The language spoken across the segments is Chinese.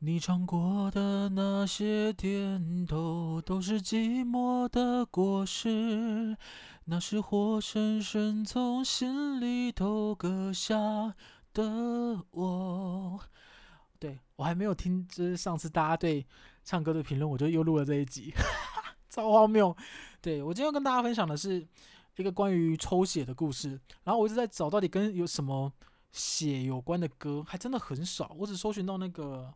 你尝过的那些甜头，都是寂寞的果实，那是活生生从心里头割下的我。对，我还没有听，就是上次大家对唱歌的评论，我就又录了这一集，超荒谬。对，我今天要跟大家分享的是一个关于抽血的故事，然后我一直在找到底跟有什么血有关的歌，还真的很少，我只搜寻到那个。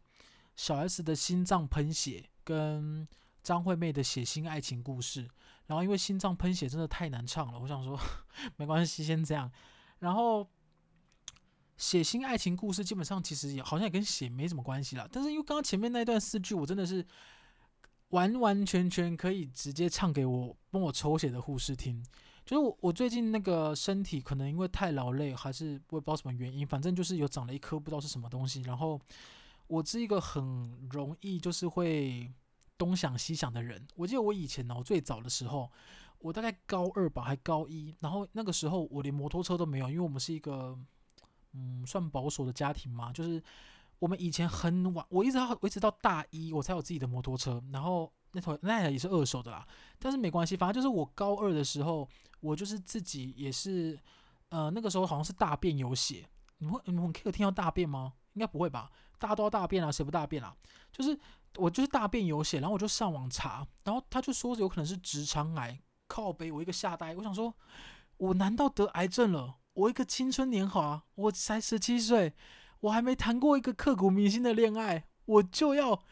小 S 的心脏喷血跟张惠妹的血腥爱情故事，然后因为心脏喷血真的太难唱了，我想说 没关系，先这样。然后血腥爱情故事基本上其实也好像也跟血没什么关系啦，但是因为刚刚前面那段四句，我真的是完完全全可以直接唱给我帮我抽血的护士听。就是我我最近那个身体可能因为太劳累，还是我也不知道什么原因，反正就是有长了一颗不知道是什么东西，然后。我是一个很容易就是会东想西想的人。我记得我以前呢，我最早的时候，我大概高二吧，还高一，然后那个时候我连摩托车都没有，因为我们是一个嗯算保守的家庭嘛，就是我们以前很晚，我一直到我一直到大一我才有自己的摩托车，然后那台那也是二手的啦，但是没关系，反正就是我高二的时候，我就是自己也是呃那个时候好像是大便有血，你们你们可以听到大便吗？应该不会吧？大家都大便啊，谁不大便啊？就是我就是大便有血，然后我就上网查，然后他就说有可能是直肠癌，靠北，我一个吓呆，我想说，我难道得癌症了？我一个青春年华，我才十七岁，我还没谈过一个刻骨铭心的恋爱，我就要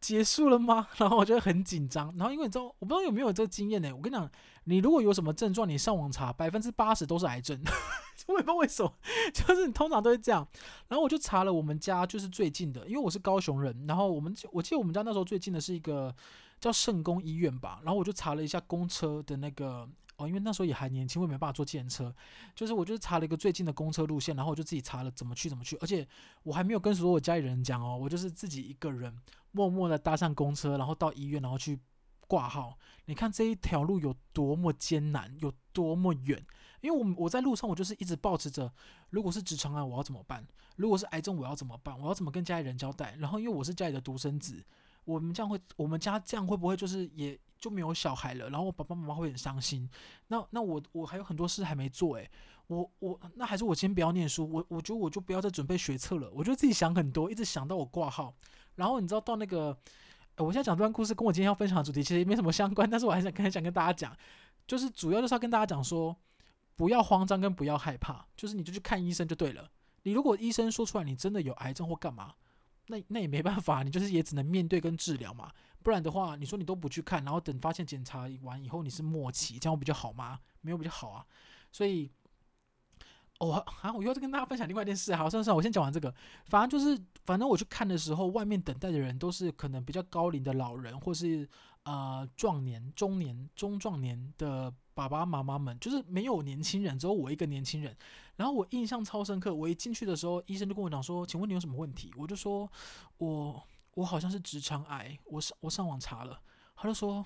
结束了吗？然后我就很紧张，然后因为你知道，我不知道有没有这个经验呢？我跟你讲，你如果有什么症状，你上网查，百分之八十都是癌症。我也不知道为什么，就是你通常都会这样。然后我就查了我们家就是最近的，因为我是高雄人。然后我们我记得我们家那时候最近的是一个叫圣公医院吧。然后我就查了一下公车的那个哦，因为那时候也还年轻，我也没办法坐计程车。就是我就是查了一个最近的公车路线，然后我就自己查了怎么去怎么去。而且我还没有跟所有家里人讲哦，我就是自己一个人默默的搭上公车，然后到医院，然后去挂号。你看这一条路有多么艰难，有多么远。因为我我在路上，我就是一直抱持着，如果是直肠癌，我要怎么办？如果是癌症，我要怎么办？我要怎么跟家里人交代？然后，因为我是家里的独生子，我们这样会，我们家这样会不会就是也就没有小孩了？然后我爸爸妈妈会很伤心。那那我我还有很多事还没做，诶，我我那还是我先不要念书，我我觉得我就不要再准备学测了。我就自己想很多，一直想到我挂号。然后你知道到那个，我现在讲这段故事跟我今天要分享的主题其实也没什么相关，但是我还想跟想跟大家讲，就是主要就是要跟大家讲说。不要慌张，跟不要害怕，就是你就去看医生就对了。你如果医生说出来你真的有癌症或干嘛，那那也没办法，你就是也只能面对跟治疗嘛。不然的话，你说你都不去看，然后等发现检查完以后你是末期，这样比较好吗？没有比较好啊。所以，哦、啊，我又要跟大家分享另外一件事。好，算了算了，我先讲完这个。反正就是，反正我去看的时候，外面等待的人都是可能比较高龄的老人，或是呃壮年、中年、中壮年的。爸爸妈妈们就是没有年轻人，只有我一个年轻人。然后我印象超深刻，我一进去的时候，医生就跟我讲说：“请问你有什么问题？”我就说：“我我好像是直肠癌。”我上我上网查了，他就说：“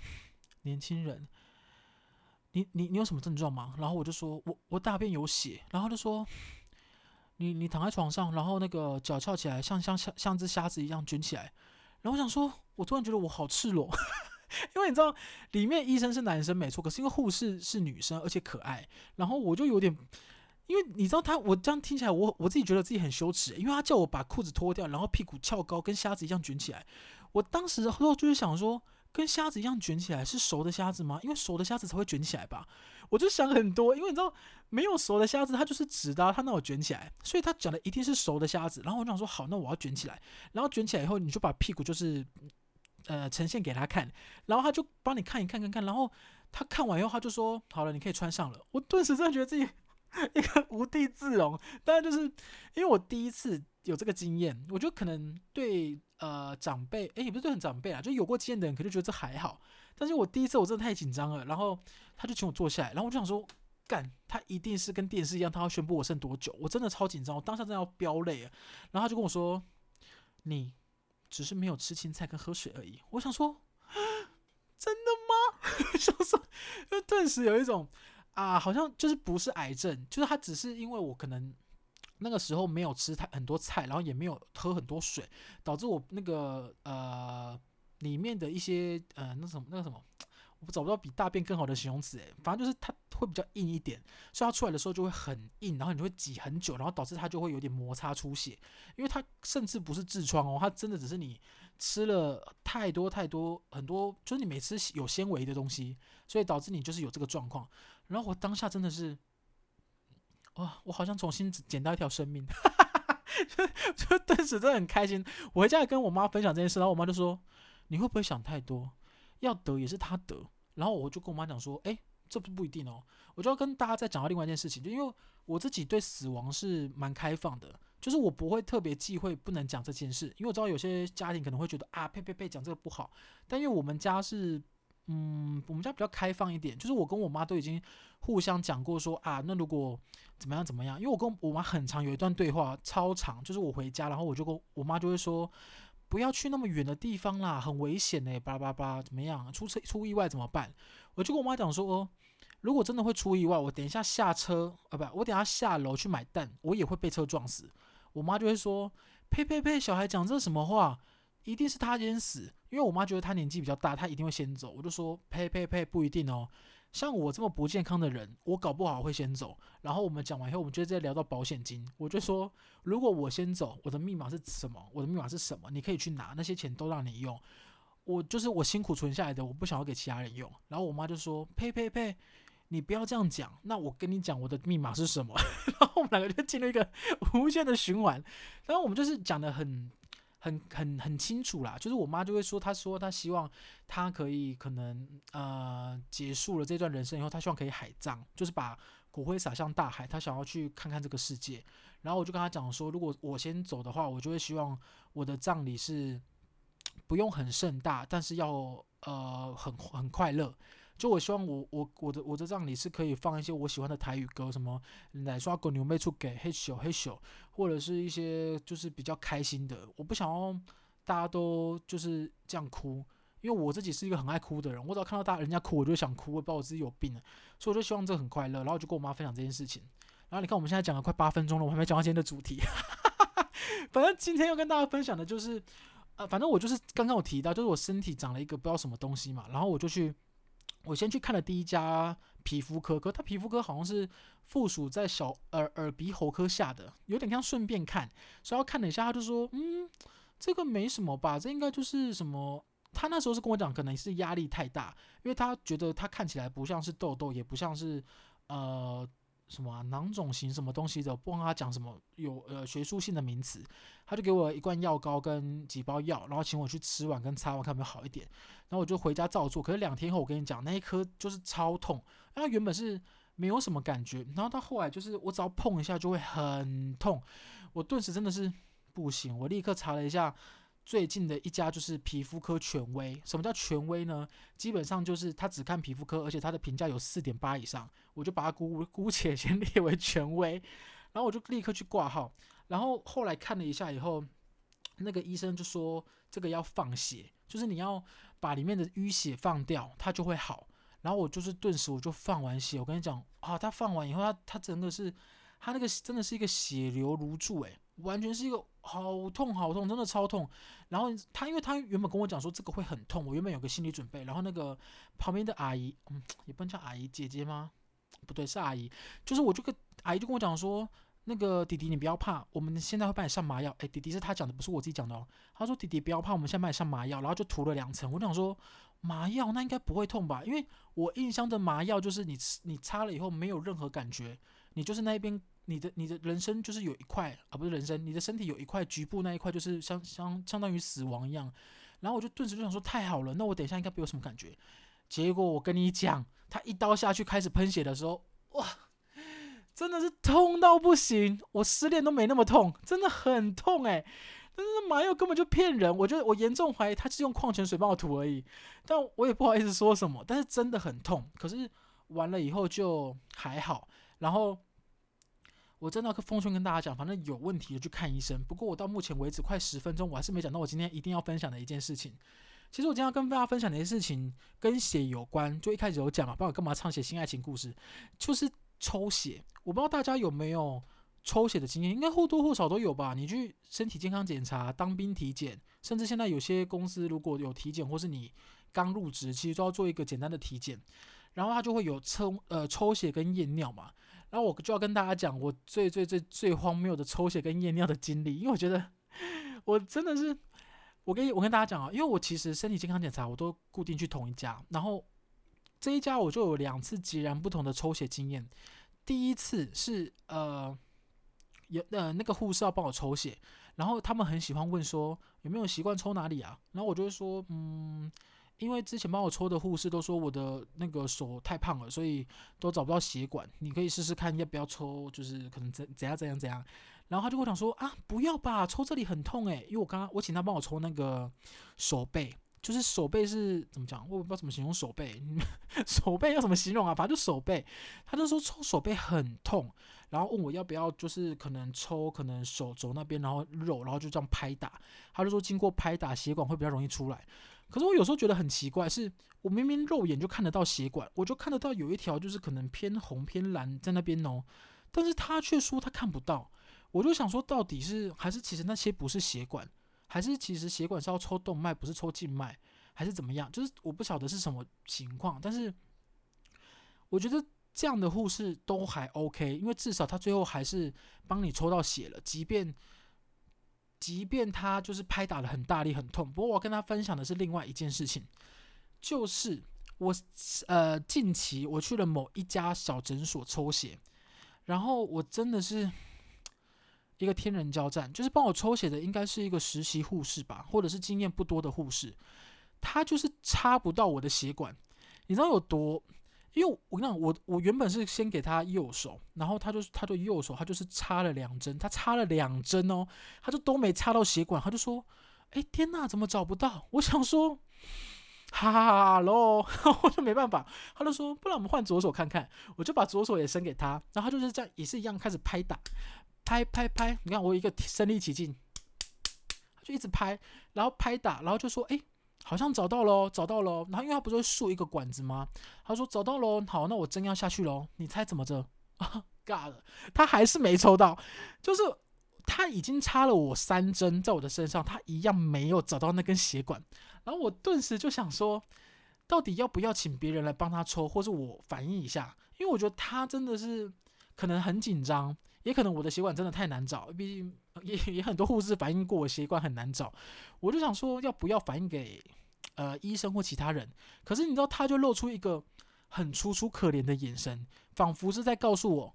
年轻人，你你你有什么症状吗？”然后我就说：“我我大便有血。”然后他就说：“你你躺在床上，然后那个脚翘起来，像像像像只虾子一样卷起来。”然后我想说，我突然觉得我好赤裸。因为你知道，里面医生是男生没错，可是因为护士是女生，而且可爱，然后我就有点，因为你知道他，我这样听起来，我我自己觉得自己很羞耻，因为他叫我把裤子脱掉，然后屁股翘高，跟虾子一样卷起来。我当时后来就是想说，跟虾子一样卷起来是熟的虾子吗？因为熟的虾子才会卷起来吧？我就想很多，因为你知道，没有熟的虾子它就是直的，它哪有卷起来？所以他讲的一定是熟的虾子。然后我就想说，好，那我要卷起来。然后卷起来以后，你就把屁股就是。呃，呈现给他看，然后他就帮你看一看，看看，然后他看完以后，他就说：“好了，你可以穿上了。”我顿时真的觉得自己 一个无地自容。当然，就是因为我第一次有这个经验，我觉得可能对呃长辈，诶，也不是对很长辈啊，就有过经验的人，可能觉得这还好。但是我第一次，我真的太紧张了。然后他就请我坐下来，然后我就想说，干，他一定是跟电视一样，他要宣布我剩多久？我真的超紧张，我当下真的要飙泪啊。然后他就跟我说：“你。”只是没有吃青菜跟喝水而已。我想说，真的吗？想说，就顿时有一种啊，好像就是不是癌症，就是他只是因为我可能那个时候没有吃太很多菜，然后也没有喝很多水，导致我那个呃里面的一些呃那什么那个什么，我找不到比大便更好的形容词哎，反正就是它会比较硬一点，所以它出来的时候就会很硬，然后你就会挤很久，然后导致它就会有点摩擦出血，因为它甚至不是痔疮哦，它真的只是你吃了太多太多很多，就是你每次有纤维的东西，所以导致你就是有这个状况。然后我当下真的是。哇、我好像重新捡到一条生命，就就顿时真的很开心。我回家跟我妈分享这件事，然后我妈就说：“你会不会想太多？要得也是他得。”然后我就跟我妈讲说：“诶，这不不一定哦。”我就要跟大家再讲到另外一件事情，就因为我自己对死亡是蛮开放的，就是我不会特别忌讳不能讲这件事，因为我知道有些家庭可能会觉得啊，呸呸呸，讲这个不好。但因为我们家是。嗯，我们家比较开放一点，就是我跟我妈都已经互相讲过说啊，那如果怎么样怎么样，因为我跟我妈很长有一段对话，超长，就是我回家，然后我就跟我妈就会说，不要去那么远的地方啦，很危险呢，巴拉巴拉巴拉，怎么样？出车出意外怎么办？我就跟我妈讲说，哦，如果真的会出意外，我等一下下车啊，不，我等下下楼去买蛋，我也会被车撞死。我妈就会说，呸呸呸，小孩讲这什么话？一定是他先死，因为我妈觉得他年纪比较大，他一定会先走。我就说呸呸呸，不一定哦。像我这么不健康的人，我搞不好会先走。然后我们讲完以后，我们就直接聊到保险金。我就说，如果我先走，我的密码是什么？我的密码是什么？你可以去拿，那些钱都让你用。我就是我辛苦存下来的，我不想要给其他人用。然后我妈就说呸呸呸，你不要这样讲。那我跟你讲我的密码是什么？然后我们两个就进入一个无限的循环。然后我们就是讲得很。很很很清楚啦，就是我妈就会说，她说她希望她可以可能呃结束了这段人生以后，她希望可以海葬，就是把骨灰撒向大海，她想要去看看这个世界。然后我就跟她讲说，如果我先走的话，我就会希望我的葬礼是不用很盛大，但是要呃很很快乐。就我希望我我我的我的葬礼是可以放一些我喜欢的台语歌，什么奶刷狗牛妹出给嘿咻嘿咻，或者是一些就是比较开心的。我不想要大家都就是这样哭，因为我自己是一个很爱哭的人。我只要看到大人家哭，我就想哭，我不知道我自己有病了，所以我就希望这很快乐。然后就跟我妈分享这件事情。然后你看我们现在讲了快八分钟了，我还没讲到今天的主题。反正今天要跟大家分享的就是，呃，反正我就是刚刚我提到，就是我身体长了一个不知道什么东西嘛，然后我就去。我先去看了第一家皮肤科，可他皮肤科好像是附属在小耳耳鼻喉科下的，有点像顺便看，所以要看了一下，他就说，嗯，这个没什么吧，这应该就是什么？他那时候是跟我讲，可能是压力太大，因为他觉得他看起来不像是痘痘，也不像是呃。什么，囊肿型什么东西的，不跟他讲什么有呃学术性的名词，他就给我一罐药膏跟几包药，然后请我去吃完跟擦完看有没有好一点，然后我就回家照做。可是两天后，我跟你讲，那一颗就是超痛，它原本是没有什么感觉，然后到后来就是我只要碰一下就会很痛，我顿时真的是不行，我立刻查了一下。最近的一家就是皮肤科权威。什么叫权威呢？基本上就是他只看皮肤科，而且他的评价有四点八以上，我就把它姑姑且先 列为权威。然后我就立刻去挂号。然后后来看了一下以后，那个医生就说这个要放血，就是你要把里面的淤血放掉，它就会好。然后我就是顿时我就放完血，我跟你讲啊，他放完以后，他他真的是，他那个真的是一个血流如注，诶，完全是一个。好痛好痛，真的超痛。然后他，因为他原本跟我讲说这个会很痛，我原本有个心理准备。然后那个旁边的阿姨，嗯，也不能叫阿姨，姐姐吗？不对，是阿姨。就是我就跟阿姨就跟我讲说，那个弟弟你不要怕，我们现在会帮你上麻药。诶，弟弟是他讲的，不是我自己讲的哦。他说弟弟不要怕，我们现在帮你上麻药，然后就涂了两层。我想说麻药那应该不会痛吧？因为我印象的麻药就是你你擦了以后没有任何感觉，你就是那边。你的你的人生就是有一块啊，不是人生，你的身体有一块局部那一块就是相相相当于死亡一样，然后我就顿时就想说太好了，那我等一下应该不有什么感觉。结果我跟你讲，他一刀下去开始喷血的时候，哇，真的是痛到不行，我失恋都没那么痛，真的很痛哎。但是麻药根本就骗人，我觉得我严重怀疑他是用矿泉水帮我涂而已，但我也不好意思说什么，但是真的很痛。可是完了以后就还好，然后。我真的要奉劝跟大家讲，反正有问题就去看医生。不过我到目前为止快十分钟，我还是没讲到我今天一定要分享的一件事情。其实我今天要跟大家分享的一件事情跟血有关，就一开始有讲嘛，不然我干嘛唱写新爱情故事？就是抽血。我不知道大家有没有抽血的经验，应该或多或少都有吧？你去身体健康检查、当兵体检，甚至现在有些公司如果有体检，或是你刚入职，其实都要做一个简单的体检，然后他就会有抽呃抽血跟验尿嘛。然后我就要跟大家讲我最最最最荒谬的抽血跟验尿的经历，因为我觉得我真的是，我跟我跟大家讲啊，因为我其实身体健康检查我都固定去同一家，然后这一家我就有两次截然不同的抽血经验。第一次是呃。有呃，那个护士要帮我抽血，然后他们很喜欢问说有没有习惯抽哪里啊？然后我就会说，嗯，因为之前帮我抽的护士都说我的那个手太胖了，所以都找不到血管。你可以试试看要不要抽，就是可能怎怎样怎样怎样。然后他就会讲说啊，不要吧，抽这里很痛诶，因为我刚刚我请他帮我抽那个手背，就是手背是怎么讲？我不知道怎么形容手背，手背要怎么形容啊？反正就手背，他就说抽手背很痛。然后问我要不要，就是可能抽，可能手肘那边，然后肉，然后就这样拍打。他就说经过拍打，血管会比较容易出来。可是我有时候觉得很奇怪，是我明明肉眼就看得到血管，我就看得到有一条就是可能偏红偏蓝在那边哦，但是他却说他看不到。我就想说，到底是还是其实那些不是血管，还是其实血管是要抽动脉，不是抽静脉，还是怎么样？就是我不晓得是什么情况，但是我觉得。这样的护士都还 OK，因为至少他最后还是帮你抽到血了，即便即便他就是拍打得很大力很痛。不过我跟他分享的是另外一件事情，就是我呃近期我去了某一家小诊所抽血，然后我真的是一个天人交战，就是帮我抽血的应该是一个实习护士吧，或者是经验不多的护士，他就是插不到我的血管，你知道有多？因为我跟你讲，我我原本是先给他右手，然后他就他就右手，他就是插了两针，他插了两针哦，他就都没插到血管，他就说：“哎，天哪，怎么找不到？”我想说：“哈喽，我就没办法。”他就说：“不然我们换左手看看。”我就把左手也伸给他，然后他就是这样，也是一样开始拍打，拍拍拍。你看我一个身临其境，他就一直拍，然后拍打，然后就说：“哎。”好像找到喽，找到喽。然后因为他不是竖一个管子吗？他说找到喽，好，那我针要下去喽。你猜怎么着？啊，尬了，他还是没抽到。就是他已经插了我三针在我的身上，他一样没有找到那根血管。然后我顿时就想说，到底要不要请别人来帮他抽，或是我反映一下？因为我觉得他真的是可能很紧张，也可能我的血管真的太难找。毕竟也也很多护士反映过我血管很难找，我就想说要不要反映给。呃，医生或其他人，可是你知道，他就露出一个很楚楚可怜的眼神，仿佛是在告诉我，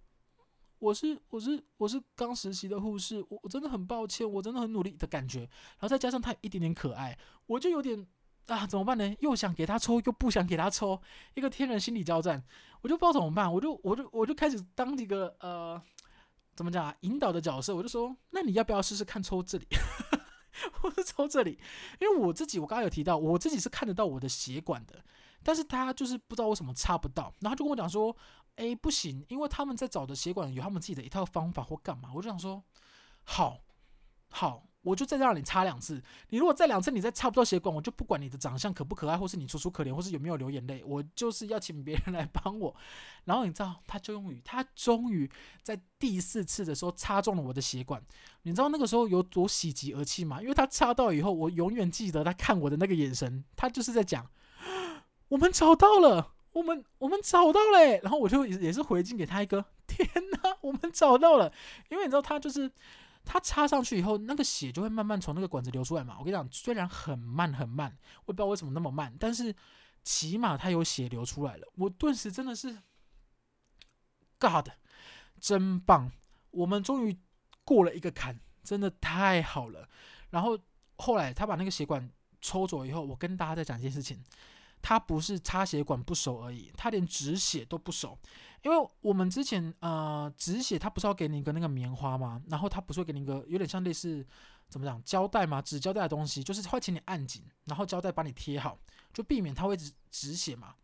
我是我是我是刚实习的护士，我我真的很抱歉，我真的很努力的感觉。然后再加上他一点点可爱，我就有点啊，怎么办呢？又想给他抽，又不想给他抽，一个天人心理交战，我就不知道怎么办。我就我就我就开始当一个呃，怎么讲啊，引导的角色。我就说，那你要不要试试看抽这里？我是抽这里，因为我自己，我刚刚有提到，我自己是看得到我的血管的，但是他就是不知道为什么插不到，然后就跟我讲说，哎，不行，因为他们在找的血管有他们自己的一套方法或干嘛，我就想说，好，好。我就再让你插两次，你如果再两次你再插不到血管，我就不管你的长相可不可爱，或是你楚楚可怜，或是有没有流眼泪，我就是要请别人来帮我。然后你知道，他终于，他终于在第四次的时候插中了我的血管。你知道那个时候有多喜极而泣吗？因为他插到以后，我永远记得他看我的那个眼神，他就是在讲：“我们找到了，我们我们找到了。”然后我就也是回敬给他一个：“天哪，我们找到了！”因为你知道他就是。它插上去以后，那个血就会慢慢从那个管子流出来嘛。我跟你讲，虽然很慢很慢，我也不知道为什么那么慢，但是起码它有血流出来了。我顿时真的是，God，真棒！我们终于过了一个坎，真的太好了。然后后来他把那个血管抽走以后，我跟大家再讲一件事情。他不是插血管不熟而已，他连止血都不熟。因为我们之前呃止血，他不是要给你一个那个棉花吗？然后他不是会给你一个有点像类似怎么讲胶带吗？纸胶带的东西，就是会请你按紧，然后胶带帮你贴好，就避免它会止止血嘛。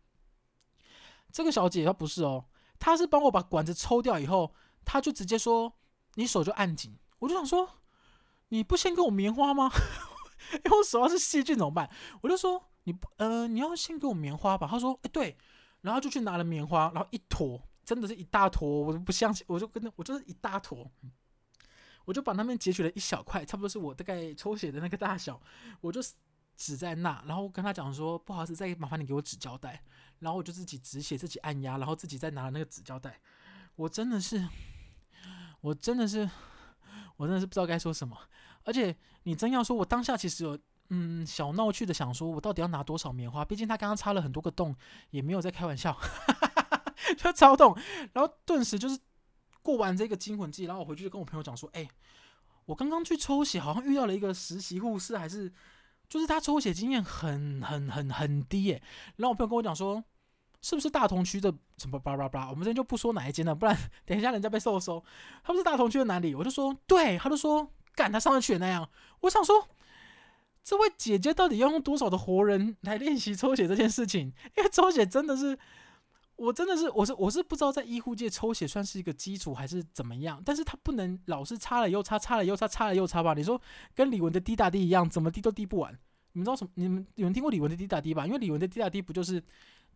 这个小姐她不是哦，她是帮我把管子抽掉以后，她就直接说你手就按紧。我就想说你不先给我棉花吗？因为我手要是细菌怎么办？我就说。你不呃，你要先给我棉花吧。他说，哎，对，然后就去拿了棉花，然后一坨真的是一大坨，我都不相信，我就跟他我就是一大坨，我就把那边截取了一小块，差不多是我大概抽血的那个大小，我就指在那，然后跟他讲说，不好意思，再麻烦你给我纸胶带，然后我就自己止血，自己按压，然后自己再拿了那个纸胶带，我真的是，我真的是，我真的是不知道该说什么，而且你真要说，我当下其实有。嗯，小闹趣的想说，我到底要拿多少棉花？毕竟他刚刚插了很多个洞，也没有在开玩笑，哈哈哈就超痛。然后顿时就是过完这个惊魂记，然后我回去就跟我朋友讲说，哎、我刚刚去抽血，好像遇到了一个实习护士，还是就是他抽血经验很很很很低耶。然后我朋友跟我讲说，是不是大同区的什么叭叭叭？我们这边就不说哪一间了，不然 等一下人家被收收。他不是大同区的哪里？我就说对，他就说干他上次去的那样。我想说。这位姐姐到底要用多少的活人来练习抽血这件事情？因为抽血真的是，我真的是，我是我是不知道在医护界抽血算是一个基础还是怎么样，但是她不能老是擦了又擦，擦了又擦，擦了又擦吧？你说跟李玟的滴答滴一样，怎么滴都滴不完？你们知道什么？你们有人听过李玟的滴答滴吧？因为李玟的滴答滴不就是？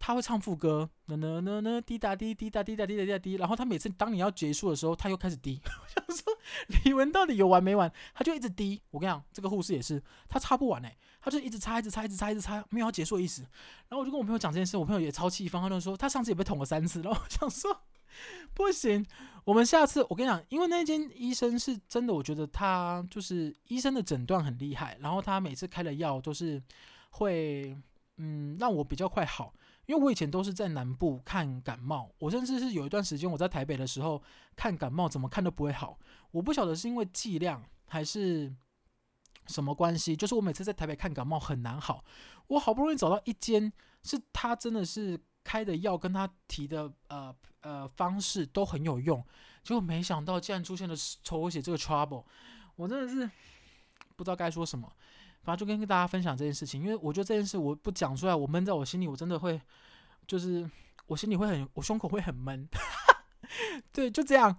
他会唱副歌，呢呢呢呢，滴答滴滴答滴答滴答滴答滴，然后他每次当你要结束的时候，他又开始滴。我想说，李玟到底有完没完？他就一直滴。我跟你讲，这个护士也是，他擦不完哎，他就一直擦，一直擦，一直擦，一直擦，没有要结束的意思。然后我就跟我朋友讲这件事，我朋友也超气愤，他就说他上次也被捅了三次。然后我想说，不行，我们下次我跟你讲，因为那间医生是真的，我觉得他就是医生的诊断很厉害，然后他每次开的药都是会嗯让我比较快好。因为我以前都是在南部看感冒，我甚至是有一段时间我在台北的时候看感冒，怎么看都不会好。我不晓得是因为剂量还是什么关系，就是我每次在台北看感冒很难好。我好不容易找到一间，是他真的是开的药跟他提的呃呃方式都很有用，结果没想到竟然出现了抽血这个 trouble，我真的是不知道该说什么。反正就跟大家分享这件事情，因为我觉得这件事我不讲出来，我闷在我心里，我真的会，就是我心里会很，我胸口会很闷。对，就这样，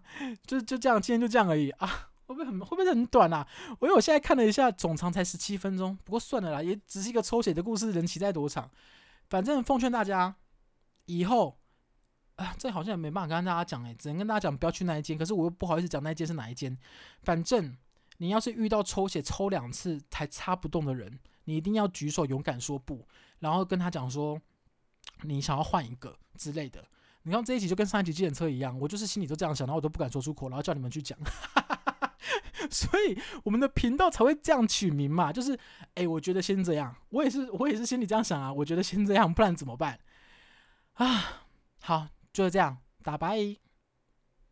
就就这样，今天就这样而已啊。会不会很会不会很短啊？我因为我现在看了一下，总长才十七分钟，不过算了啦，也只是一个抽血的故事，人期待多长？反正奉劝大家，以后啊，这好像也没办法跟大家讲诶，只能跟大家讲不要去那一间，可是我又不好意思讲那一间是哪一间，反正。你要是遇到抽血抽两次才插不动的人，你一定要举手勇敢说不，然后跟他讲说你想要换一个之类的。你看这一集就跟上一集计程车一样，我就是心里都这样想，然后我都不敢说出口，然后叫你们去讲。所以我们的频道才会这样取名嘛，就是哎，我觉得先这样，我也是我也是心里这样想啊，我觉得先这样，不然怎么办啊？好，就是这样，打拜。